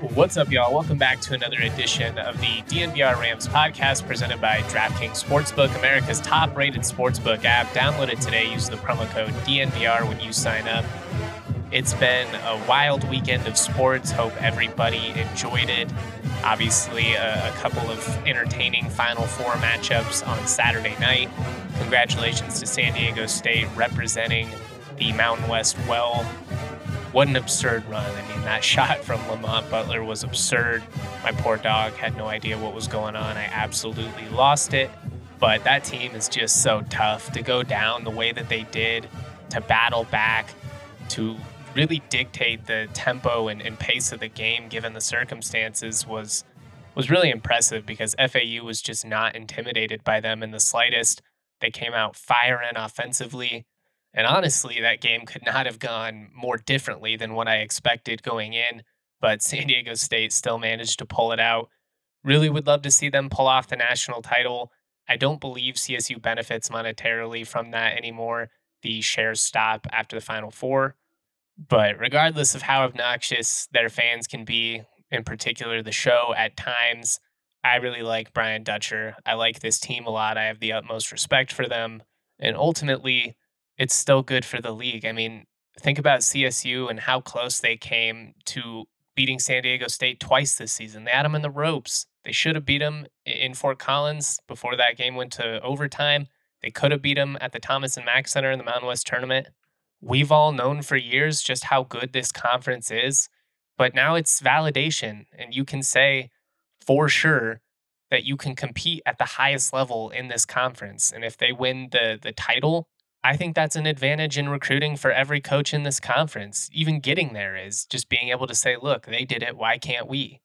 What's up, y'all? Welcome back to another edition of the DNVR Rams podcast presented by DraftKings Sportsbook, America's top rated sportsbook app. Download it today. Use the promo code DNVR when you sign up. It's been a wild weekend of sports. Hope everybody enjoyed it. Obviously, a, a couple of entertaining Final Four matchups on Saturday night. Congratulations to San Diego State representing the Mountain West well what an absurd run. I mean, that shot from Lamont Butler was absurd. My poor dog had no idea what was going on. I absolutely lost it. But that team is just so tough to go down the way that they did, to battle back, to really dictate the tempo and, and pace of the game given the circumstances was was really impressive because FAU was just not intimidated by them in the slightest. They came out firing offensively. And honestly, that game could not have gone more differently than what I expected going in. But San Diego State still managed to pull it out. Really would love to see them pull off the national title. I don't believe CSU benefits monetarily from that anymore. The shares stop after the Final Four. But regardless of how obnoxious their fans can be, in particular the show at times, I really like Brian Dutcher. I like this team a lot. I have the utmost respect for them. And ultimately, it's still good for the league. I mean, think about CSU and how close they came to beating San Diego State twice this season. They had them in the ropes. They should have beat them in Fort Collins before that game went to overtime. They could have beat them at the Thomas and Mack Center in the Mountain West tournament. We've all known for years just how good this conference is, but now it's validation, and you can say for sure that you can compete at the highest level in this conference. And if they win the the title, I think that's an advantage in recruiting for every coach in this conference. Even getting there is just being able to say, look, they did it. Why can't we?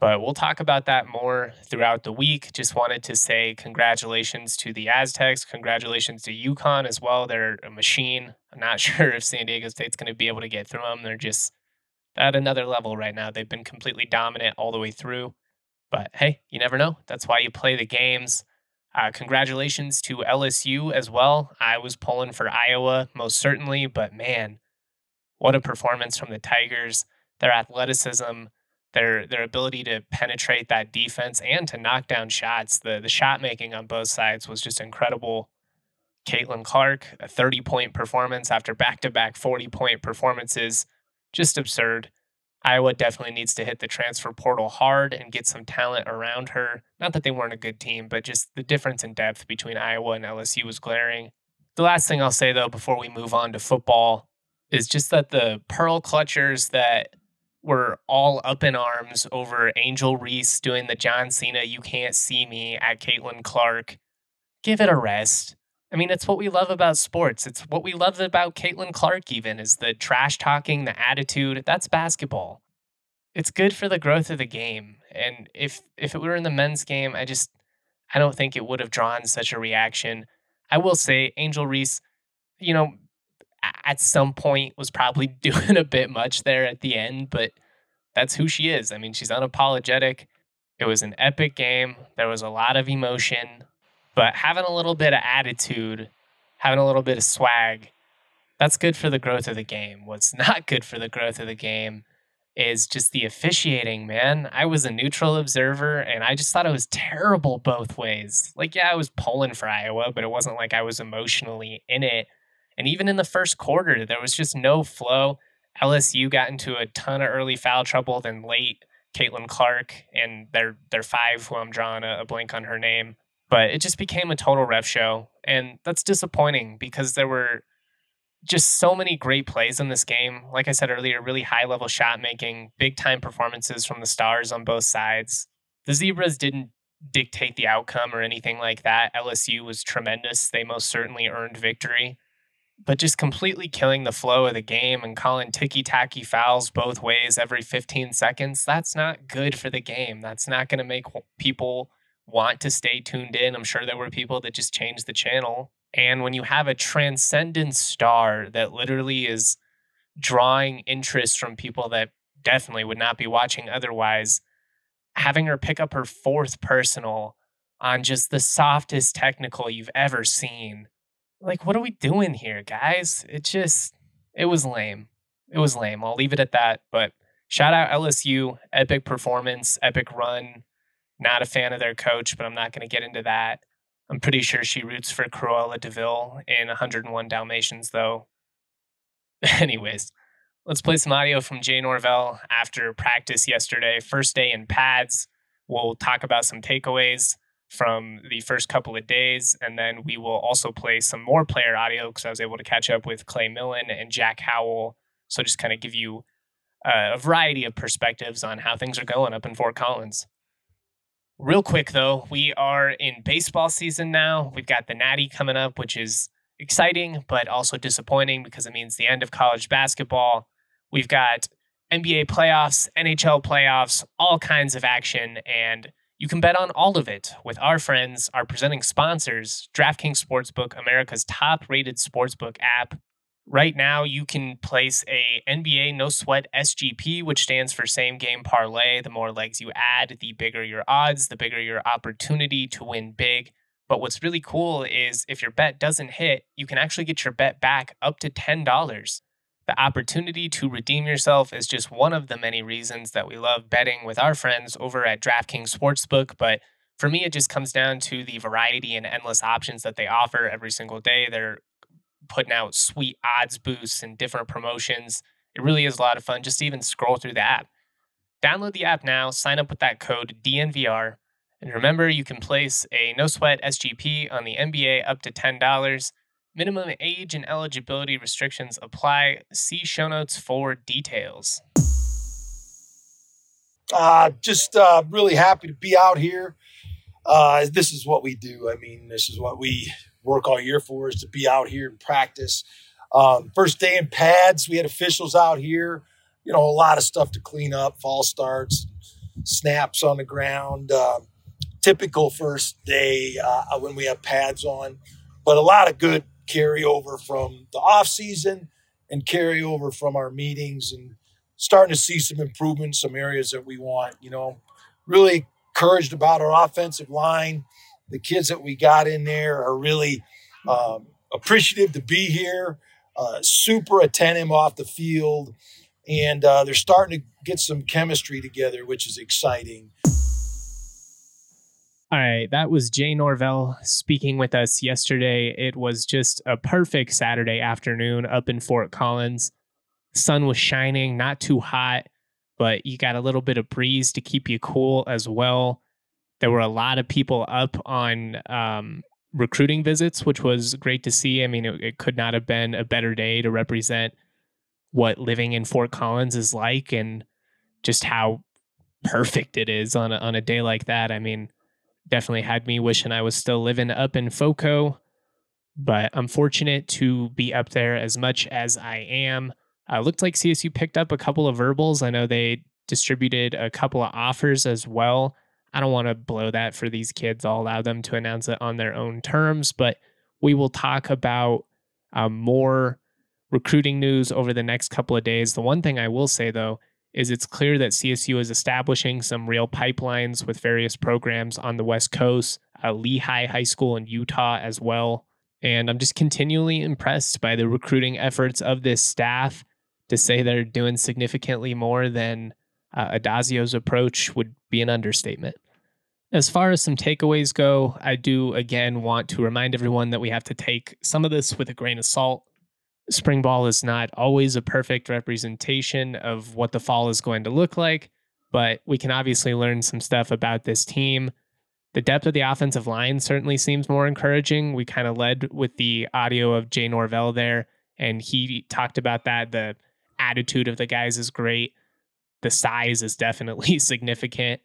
But we'll talk about that more throughout the week. Just wanted to say congratulations to the Aztecs. Congratulations to UConn as well. They're a machine. I'm not sure if San Diego State's going to be able to get through them. They're just at another level right now. They've been completely dominant all the way through. But hey, you never know. That's why you play the games. Uh, congratulations to LSU as well. I was pulling for Iowa most certainly, but man, what a performance from the Tigers. Their athleticism, their their ability to penetrate that defense and to knock down shots. The the shot making on both sides was just incredible. Caitlin Clark, a 30 point performance after back to back 40 point performances, just absurd. Iowa definitely needs to hit the transfer portal hard and get some talent around her. Not that they weren't a good team, but just the difference in depth between Iowa and LSU was glaring. The last thing I'll say, though, before we move on to football, is just that the Pearl Clutchers that were all up in arms over Angel Reese doing the John Cena You Can't See Me at Caitlin Clark, give it a rest. I mean, it's what we love about sports. It's what we love about Caitlin Clark, even, is the trash talking, the attitude. That's basketball. It's good for the growth of the game. And if if it were in the men's game, I just I don't think it would have drawn such a reaction. I will say Angel Reese, you know, at some point was probably doing a bit much there at the end, but that's who she is. I mean, she's unapologetic. It was an epic game. There was a lot of emotion, but having a little bit of attitude, having a little bit of swag, that's good for the growth of the game. What's not good for the growth of the game is just the officiating, man. I was a neutral observer and I just thought it was terrible both ways. Like, yeah, I was pulling for Iowa, but it wasn't like I was emotionally in it. And even in the first quarter, there was just no flow. LSU got into a ton of early foul trouble, then late Caitlin Clark and their their five, who I'm drawing a, a blank on her name, but it just became a total ref show. And that's disappointing because there were just so many great plays in this game. Like I said earlier, really high level shot making, big time performances from the stars on both sides. The Zebras didn't dictate the outcome or anything like that. LSU was tremendous. They most certainly earned victory. But just completely killing the flow of the game and calling ticky tacky fouls both ways every 15 seconds, that's not good for the game. That's not going to make people want to stay tuned in. I'm sure there were people that just changed the channel. And when you have a transcendent star that literally is drawing interest from people that definitely would not be watching otherwise, having her pick up her fourth personal on just the softest technical you've ever seen. Like, what are we doing here, guys? It just, it was lame. It was lame. I'll leave it at that. But shout out LSU, epic performance, epic run. Not a fan of their coach, but I'm not going to get into that. I'm pretty sure she roots for Cruella de Vil in 101 Dalmatians, though. Anyways, let's play some audio from Jay Norvell after practice yesterday. First day in pads. We'll talk about some takeaways from the first couple of days, and then we will also play some more player audio because I was able to catch up with Clay Millen and Jack Howell. So just kind of give you uh, a variety of perspectives on how things are going up in Fort Collins. Real quick though, we are in baseball season now. We've got the Natty coming up, which is exciting but also disappointing because it means the end of college basketball. We've got NBA playoffs, NHL playoffs, all kinds of action, and you can bet on all of it with our friends, our presenting sponsors, DraftKings Sportsbook, America's top-rated sportsbook app. Right now, you can place a NBA no sweat SGP, which stands for same game parlay. The more legs you add, the bigger your odds, the bigger your opportunity to win big. But what's really cool is if your bet doesn't hit, you can actually get your bet back up to $10. The opportunity to redeem yourself is just one of the many reasons that we love betting with our friends over at DraftKings Sportsbook. But for me, it just comes down to the variety and endless options that they offer every single day. They're putting out sweet odds boosts and different promotions. It really is a lot of fun just even scroll through the app. Download the app now, sign up with that code DNVR, and remember you can place a no sweat SGP on the NBA up to $10. Minimum age and eligibility restrictions apply. See show notes for details. Uh, just uh, really happy to be out here. Uh, this is what we do. I mean, this is what we work all year for is to be out here and practice. Um, first day in pads, we had officials out here. You know, a lot of stuff to clean up. Fall starts, snaps on the ground. Uh, typical first day uh, when we have pads on, but a lot of good carryover from the off season and carryover from our meetings and starting to see some improvement, some areas that we want. You know, really encouraged about our offensive line the kids that we got in there are really um, appreciative to be here, uh, super attentive off the field, and uh, they're starting to get some chemistry together, which is exciting. All right, that was Jay Norvell speaking with us yesterday. It was just a perfect Saturday afternoon up in Fort Collins. Sun was shining, not too hot, but you got a little bit of breeze to keep you cool as well. There were a lot of people up on um, recruiting visits, which was great to see. I mean, it, it could not have been a better day to represent what living in Fort Collins is like and just how perfect it is on a, on a day like that. I mean, definitely had me wishing I was still living up in FOCO, but I'm fortunate to be up there as much as I am. Uh, looked like CSU picked up a couple of verbals. I know they distributed a couple of offers as well. I don't want to blow that for these kids. I'll allow them to announce it on their own terms, but we will talk about um, more recruiting news over the next couple of days. The one thing I will say, though, is it's clear that CSU is establishing some real pipelines with various programs on the West Coast, uh, Lehi High School in Utah as well. And I'm just continually impressed by the recruiting efforts of this staff to say they're doing significantly more than uh, Addazio's approach would be an understatement. As far as some takeaways go, I do again want to remind everyone that we have to take some of this with a grain of salt. Spring ball is not always a perfect representation of what the fall is going to look like, but we can obviously learn some stuff about this team. The depth of the offensive line certainly seems more encouraging. We kind of led with the audio of Jay Norvell there, and he talked about that. The attitude of the guys is great. The size is definitely significant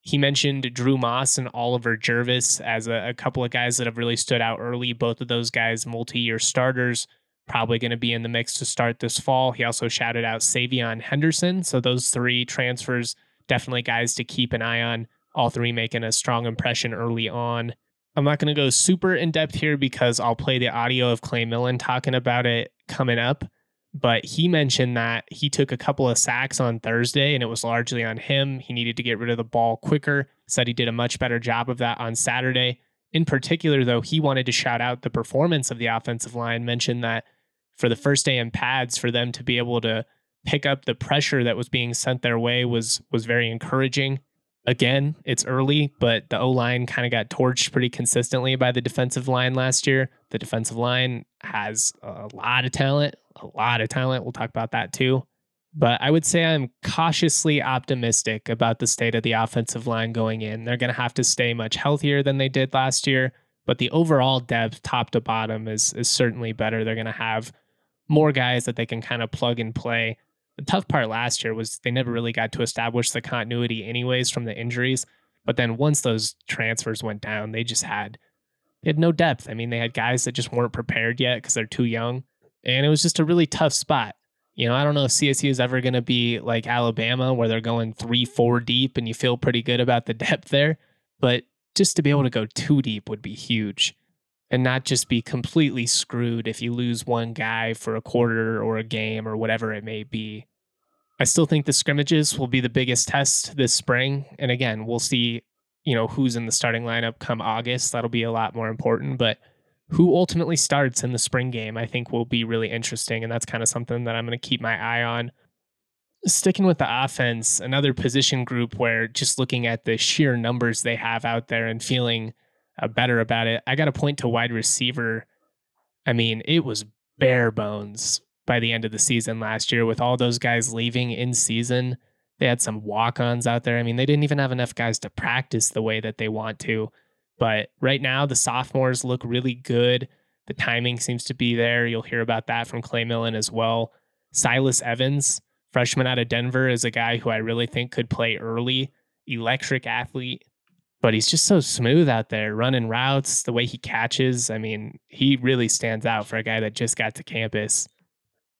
he mentioned Drew Moss and Oliver Jervis as a, a, couple of guys that have really stood out early. Both of those guys, multi year starters, probably going to be in the mix to start this fall. He also shouted out Savion Henderson. So those three transfers, definitely guys to keep an eye on. All three making a strong impression early on. I'm not going to go super in depth here because I'll play the audio of Clay Millen talking about it coming up but he mentioned that he took a couple of sacks on Thursday and it was largely on him. He needed to get rid of the ball quicker, said he did a much better job of that on Saturday. In particular, though, he wanted to shout out the performance of the offensive line, mentioned that for the first day in pads, for them to be able to pick up the pressure that was being sent their way was was very encouraging. Again, it's early, but the O line kind of got torched pretty consistently by the defensive line last year. The defensive line has a lot of talent, a lot of talent. We'll talk about that too. But I would say I'm cautiously optimistic about the state of the offensive line going in. They're going to have to stay much healthier than they did last year, but the overall depth, top to bottom, is is certainly better. They're going to have more guys that they can kind of plug and play. The tough part last year was they never really got to establish the continuity, anyways, from the injuries. But then once those transfers went down, they just had they had no depth. I mean, they had guys that just weren't prepared yet because they're too young, and it was just a really tough spot. You know, I don't know if CSU is ever going to be like Alabama where they're going three, four deep and you feel pretty good about the depth there. But just to be able to go two deep would be huge and not just be completely screwed if you lose one guy for a quarter or a game or whatever it may be. I still think the scrimmages will be the biggest test this spring. And again, we'll see, you know, who's in the starting lineup come August. That'll be a lot more important. But who ultimately starts in the spring game, I think will be really interesting. And that's kind of something that I'm going to keep my eye on. Sticking with the offense, another position group where just looking at the sheer numbers they have out there and feeling uh, better about it, I got to point to wide receiver. I mean, it was bare bones by the end of the season last year with all those guys leaving in season. They had some walk ons out there. I mean, they didn't even have enough guys to practice the way that they want to. But right now, the sophomores look really good. The timing seems to be there. You'll hear about that from Clay Millen as well. Silas Evans, freshman out of Denver, is a guy who I really think could play early. Electric athlete, but he's just so smooth out there running routes, the way he catches. I mean, he really stands out for a guy that just got to campus.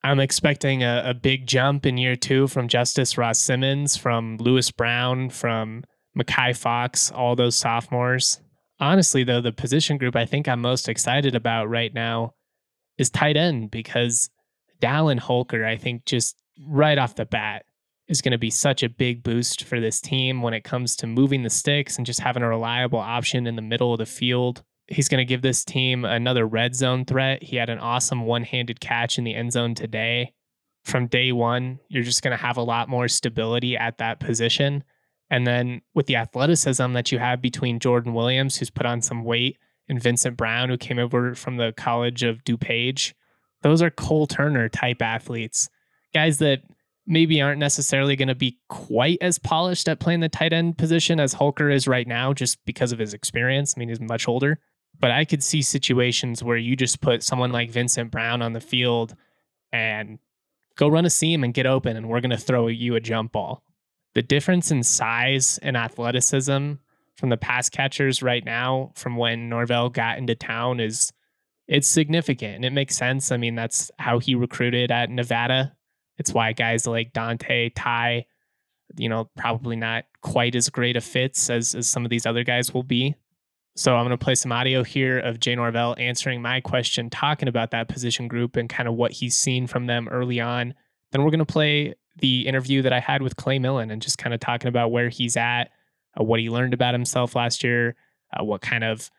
I'm expecting a, a big jump in year two from Justus Ross-Simmons, from Louis Brown, from Makai Fox, all those sophomores honestly, though, the position group I think I'm most excited about right now is tight end because Dallin Holker, I think, just right off the bat, is going to be such a big boost for this team when it comes to moving the sticks and just having a reliable option in the middle of the field. He's going to give this team another red zone threat. He had an awesome one handed catch in the end zone today. From day one, you're just going to have a lot more stability at that position. And then with the athleticism that you have between Jordan Williams, who's put on some weight, and Vincent Brown, who came over from the College of DuPage, those are Cole Turner type athletes, guys that maybe aren't necessarily going to be quite as polished at playing the tight end position as Holker is right now, just because of his experience. I mean, he's much older. But I could see situations where you just put someone like Vincent Brown on the field and go run a seam and get open, and we're going to throw you a jump ball the difference in size and athleticism from the pass catchers right now from when Norvell got into town is it's significant and it makes sense. I mean, that's how he recruited at Nevada. It's why guys like Dante, Ty, you know, probably not quite as great a fits as, as some of these other guys will be. So I'm going to play some audio here of Jay Norvell answering my question, talking about that position group and kind of what he's seen from them early on. Then we're going to play the interview that I had with Clay Millen and just kind of talking about where he's at, uh, what he learned about himself last year, uh, what kind of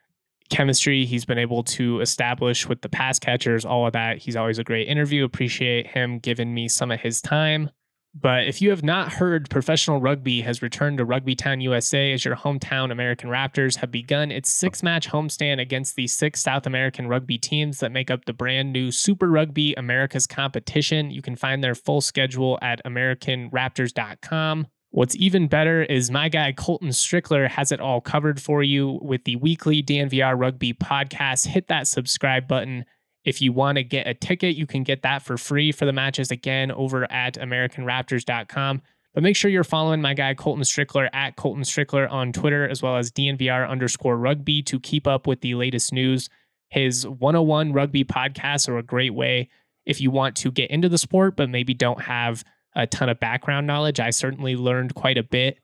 chemistry he's been able to establish with the pass catchers, all of that. He's always a great interview. Appreciate him giving me some of his time. But if you have not heard, professional rugby has returned to Rugby Town USA as your hometown American Raptors have begun its six match homestand against the six South American rugby teams that make up the brand new Super Rugby Americas competition. You can find their full schedule at AmericanRaptors.com. What's even better is my guy Colton Strickler has it all covered for you with the weekly DNVR Rugby podcast. Hit that subscribe button if you want to get a ticket, you can get that for free for the matches again over at AmericanRaptors.com. But make sure you're following my guy Colton Strickler at Colton Strickler on Twitter as well as DNVR underscore rugby to keep up with the latest news. His 101 rugby podcasts are a great way if you want to get into the sport, but maybe don't have a ton of background knowledge. I certainly learned quite a bit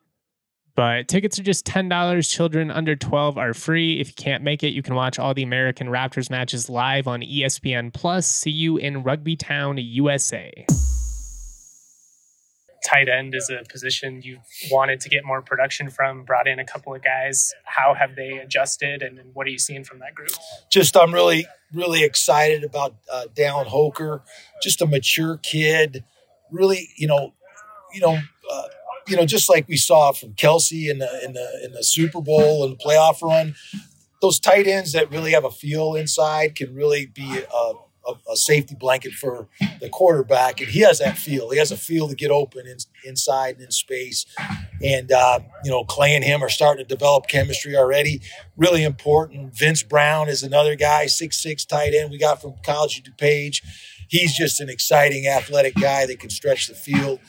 but tickets are just $10. Children under 12 are free. If you can't make it, you can watch all the American Raptors matches live on ESPN Plus. See you in Rugby Town, USA. Tight end is a position you wanted to get more production from, brought in a couple of guys. How have they adjusted and what are you seeing from that group? Just, I'm really, really excited about uh, Dallin Holker, just a mature kid really, you know, you know, uh, you know, just like we saw from Kelce in the in the in the Super Bowl and the playoff run, those tight ends that really have a feel inside can really be a, a, a, safety blanket for the quarterback. And he has that feel. He has a feel to get open in, inside and in space. And, uh, you know, Clay and him are starting to develop chemistry already. Really important. Vince Brown is another guy, six six tight end we got from College DuPage. He's just an exciting athletic guy that can stretch the field.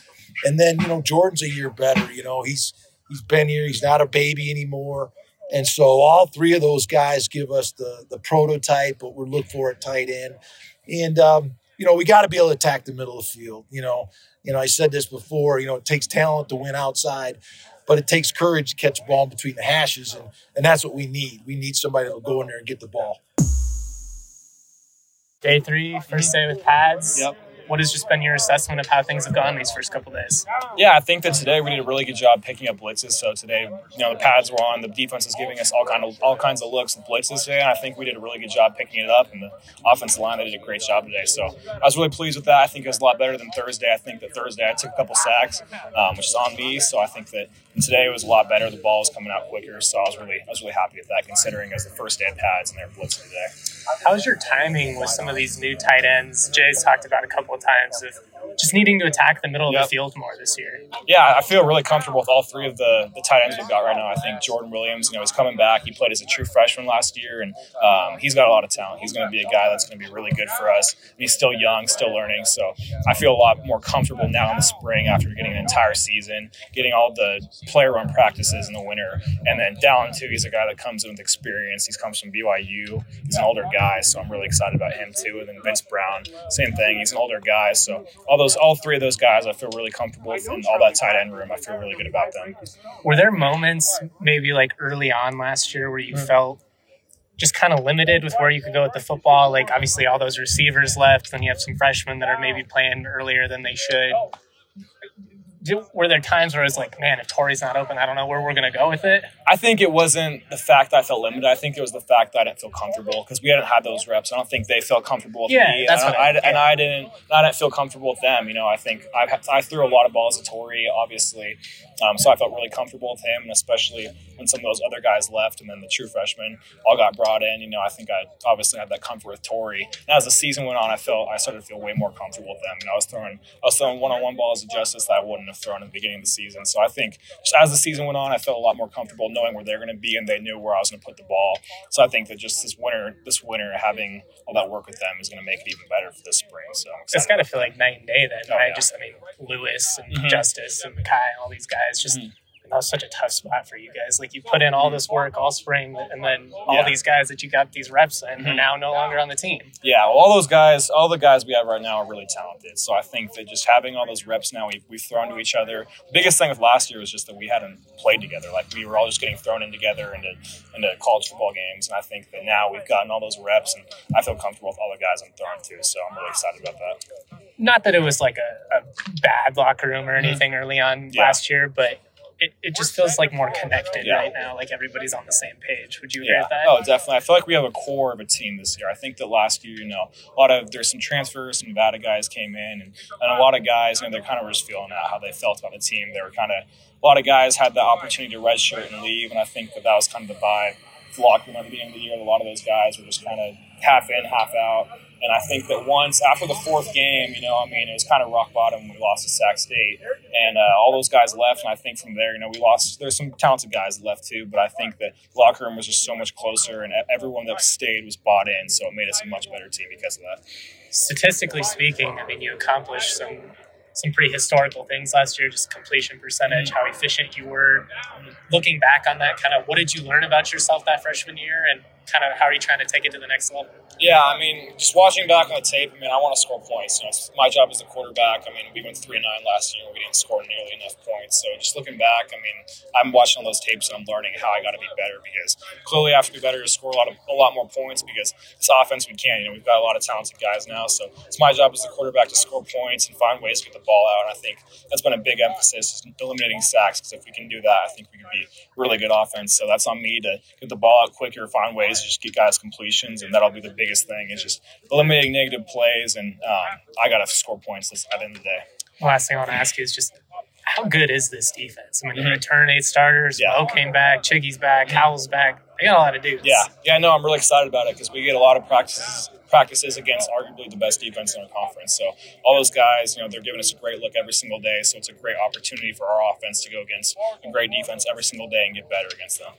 And then, you know, Jordan's a year better. You know, he's he's been here. He's not a baby anymore. And so all three of those guys give us the the prototype, what we're looking for at tight end. And um, you know, we got to be able to attack the middle of the field. You know, you know, I said this before. You know, it takes talent to win outside, but it takes courage to catch a ball between the hashes, and and that's what we need. We need somebody that will go in there and get the ball. Day three, first day with pads. Yep what has just been your assessment of how things have gone these first couple days? Yeah, I think that today we did a really good job picking up blitzes. So today, you know, the pads were on, the defense is giving us all kind of all kinds of looks and blitzes today, and I think we did a really good job picking it up. And the offensive line they did a great job today. So I was really pleased with that. I think it was a lot better than Thursday. I think that Thursday I took a couple sacks, um, which is on me. So I think that today it was a lot better. The ball was coming out quicker, so I was really I was really happy with that, considering as the first day of pads and they're blitzing today. How's your timing with some of these new tight ends? Jay's talked about a couple of times of just needing to attack the middle yep. of the field more this year. Yeah, I feel really comfortable with all three of the, the tight ends we've got right now. I think Jordan Williams, you know, is coming back. He played as a true freshman last year, and um, he's got a lot of talent. He's going to be a guy that's going to be really good for us. He's still young, still learning, so I feel a lot more comfortable now in the spring after getting an entire season, getting all the player run practices in the winter, and then Dallin too. He's a guy that comes in with experience. He comes from BYU. He's an older guy, so I'm really excited about him too. And then Vince Brown, same thing. He's an older guy, so all those all three of those guys I feel really comfortable with, and all that tight end room I feel really good about them. Were there moments maybe like early on last year where you mm-hmm. felt just kind of limited with where you could go with the football? Like obviously all those receivers left, then you have some freshmen that are maybe playing earlier than they should were there times where it's like, man, if Tory's not open, I don't know where we're going to go with it? I think it wasn't the fact that I felt limited. I think it was the fact that I didn't feel comfortable because we hadn't had those reps. I don't think they felt comfortable with yeah, me. That's and, what I, I, and I didn't. I didn't feel comfortable with them. You know, I think I, I threw a lot of balls at Tori, obviously, um, so I felt really comfortable with him, and especially when some of those other guys left, and then the true freshmen all got brought in. You know, I think I obviously had that comfort with Tory. And as the season went on, I felt I started to feel way more comfortable with them. Know, I was throwing I was throwing one on one balls of justice that I wouldn't have thrown in the beginning of the season. So I think just as the season went on, I felt a lot more comfortable knowing where they're going to be, and they knew where I was going to put the ball. So I think that just this winter, this winter, having all that work with them is going to make it even better for this spring. So it's got to feel like night and day then. Oh, right? Yeah. Just I mean, Lewis and mm-hmm. Justice and Makai, all these guys just. Mm-hmm that was such a tough spot for you guys. Like you put in all this work all spring, and then all yeah. these guys that you got these reps in mm-hmm. are now no longer on the team. Yeah, well, all those guys, all the guys we have right now are really talented. So I think that just having all those reps now, we've, we've thrown to each other. The biggest thing with last year was just that we hadn't played together. Like we were all just getting thrown in together into into college football games, and I think that now we've gotten all those reps, and I feel comfortable with all the guys I'm throwing to. So I'm really excited about that. Not that it was like a, a bad locker room or mm-hmm. anything mm-hmm. early on yeah. last year, but it, it just feels like more connected yeah. right now. Like everybody's on the same page. Would you agree yeah. with that? Oh, definitely. I feel like we have a core of a team this year. I think that last year, you know, a lot of there's some transfers, some Nevada guys came in, and, and a lot of guys, you know, they're kind of just feeling out how they felt about the team. They were kind of a lot of guys had the opportunity to redshirt and leave, and I think that that was kind of the vibe. Locker room at the beginning of the year, a lot of those guys were just kind of half in, half out. And I think that once after the fourth game, you know, I mean, it was kind of rock bottom we lost to Sac State, and uh, all those guys left. And I think from there, you know, we lost. There's some talented guys left too, but I think that the locker room was just so much closer, and everyone that stayed was bought in, so it made us a much better team because of that. Statistically speaking, I mean, you accomplished some some pretty historical things last year, just completion percentage, how efficient you were. Looking back on that, kind of what did you learn about yourself that freshman year, and kind of how are you trying to take it to the next level? Yeah, I mean, just watching back on the tape, I mean, I want to score points. You know, my job as a quarterback. I mean, we went three nine last year. We didn't score nearly enough points. So just looking back, I mean, I'm watching all those tapes and I'm learning how I got to be better because clearly I have to be better to score a lot of a lot more points because this offense we can. You know, we've got a lot of talented guys now, so it's my job as a quarterback to score points and find ways to get the ball out. And I think that's been a big emphasis, is eliminating sacks. Because if we can do that, I think we can be really good offense. So that's on me to get the ball out quicker, find ways just get guys completions, and that'll be the biggest thing. Is just eliminating negative plays, and um, I got to score points at the end of the day. last thing I want to ask you is just how good is this defense? I mean, mm-hmm. return eight starters. Yeah. Mo came back. Chiggy's back. Howell's back. They got a lot of dudes. Yeah, yeah. No, I'm really excited about it because we get a lot of practices practices against arguably the best defense in our conference. So all those guys, you know, they're giving us a great look every single day. So it's a great opportunity for our offense to go against a great defense every single day and get better against them.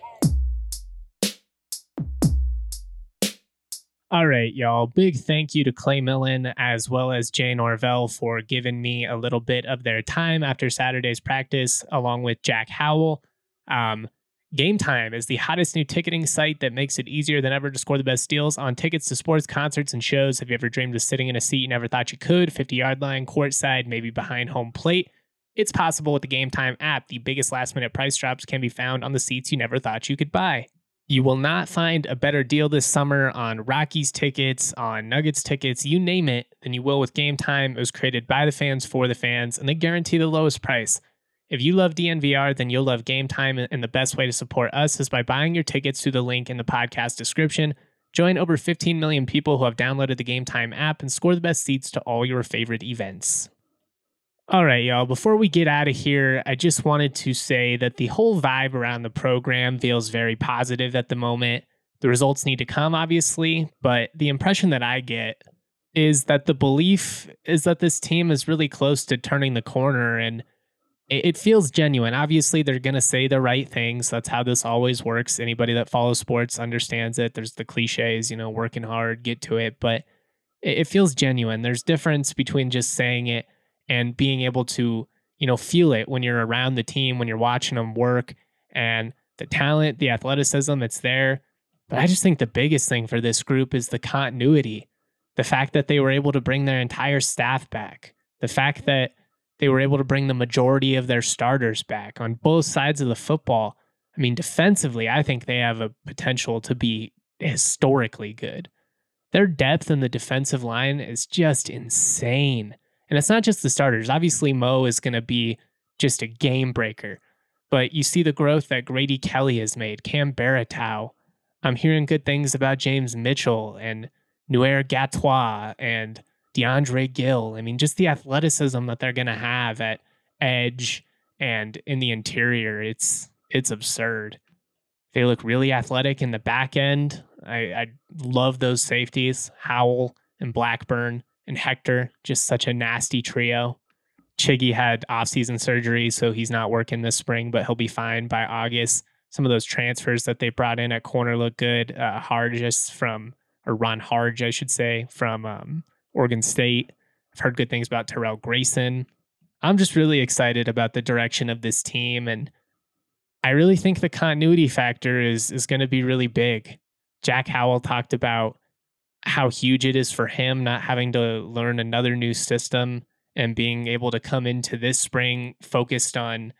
All right, y'all. Big thank you to Clay Millen as well as Jay Norvell for giving me a little bit of their time after Saturday's practice, along with Jack Howell. Um, Game Time is the hottest new ticketing site that makes it easier than ever to score the best deals on tickets to sports, concerts, and shows. Have you ever dreamed of sitting in a seat you never thought you could? 50 yard line, courtside, maybe behind home plate? It's possible with the Game Time app. The biggest last minute price drops can be found on the seats you never thought you could buy. You will not find a better deal this summer on Rockies tickets, on Nuggets tickets, you name it, than you will with Game Time. It was created by the fans for the fans, and they guarantee the lowest price. If you love DNVR, then you'll love Game Time, and the best way to support us is by buying your tickets through the link in the podcast description. Join over 15 million people who have downloaded the Game Time app and score the best seats to all your favorite events. All right, y'all. Before we get out of here, I just wanted to say that the whole vibe around the program feels very positive at the moment. The results need to come, obviously, but the impression that I get is that the belief is that this team is really close to turning the corner and it feels genuine. Obviously, they're going to say the right things. That's how this always works. Anybody that follows sports understands it. There's the cliches, you know, working hard, get to it, but it feels genuine. There's difference between just saying it and being able to, you know, feel it when you're around the team, when you're watching them work and the talent, the athleticism, it's there. But I just think the biggest thing for this group is the continuity. The fact that they were able to bring their entire staff back. The fact that they were able to bring the majority of their starters back on both sides of the football. I mean, defensively, I think they have a potential to be historically good. Their depth in the defensive line is just insane. And it's not just the starters. Obviously, Mo is going to be just a game breaker. But you see the growth that Grady Kelly has made, Cam Baratow. I'm hearing good things about James Mitchell and Nouir Gatois and DeAndre Gill. I mean, just the athleticism that they're going to have at edge and in the interior, it's it's absurd. They look really athletic in the back end. I, I love those safeties, Howell and Blackburn and Hector, just such a nasty trio. Chiggy had offseason surgery, so he's not working this spring, but he'll be fine by August. Some of those transfers that they brought in at corner look good. Uh, Hargis from, or Ron Hardge, I should say, from um, Oregon State. I've heard good things about Terrell Grayson. I'm just really excited about the direction of this team, and I really think the continuity factor is is going to be really big. Jack Howell talked about how huge it is for him not having to learn another new system and being able to come into this spring focused on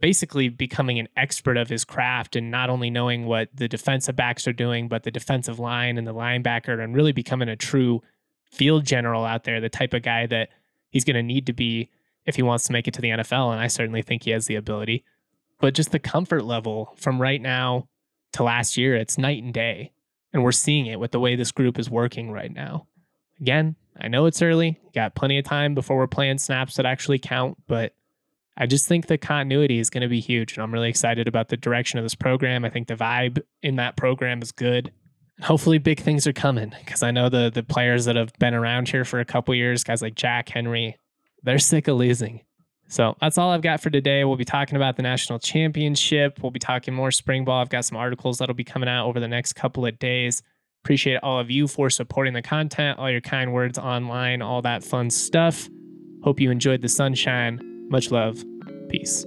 basically becoming an expert of his craft and not only knowing what the defensive backs are doing, but the defensive line and the linebacker and really becoming a true field general out there, the type of guy that he's going to need to be if he wants to make it to the NFL. And I certainly think he has the ability. But just the comfort level from right now to last year, it's night and day. And we're seeing it with the way this group is working right now. Again, I know it's early, got plenty of time before we're playing snaps that actually count, but I just think the continuity is going to be huge. And I'm really excited about the direction of this program. I think the vibe in that program is good. And hopefully, big things are coming because I know the the players that have been around here for a couple years, guys like Jack Henry, they're sick of losing. So that's all I've got for today. We'll be talking about the national championship. We'll be talking more spring ball. I've got some articles that'll be coming out over the next couple of days. Appreciate all of you for supporting the content, all your kind words online, all that fun stuff. Hope you enjoyed the sunshine. Much love. Peace.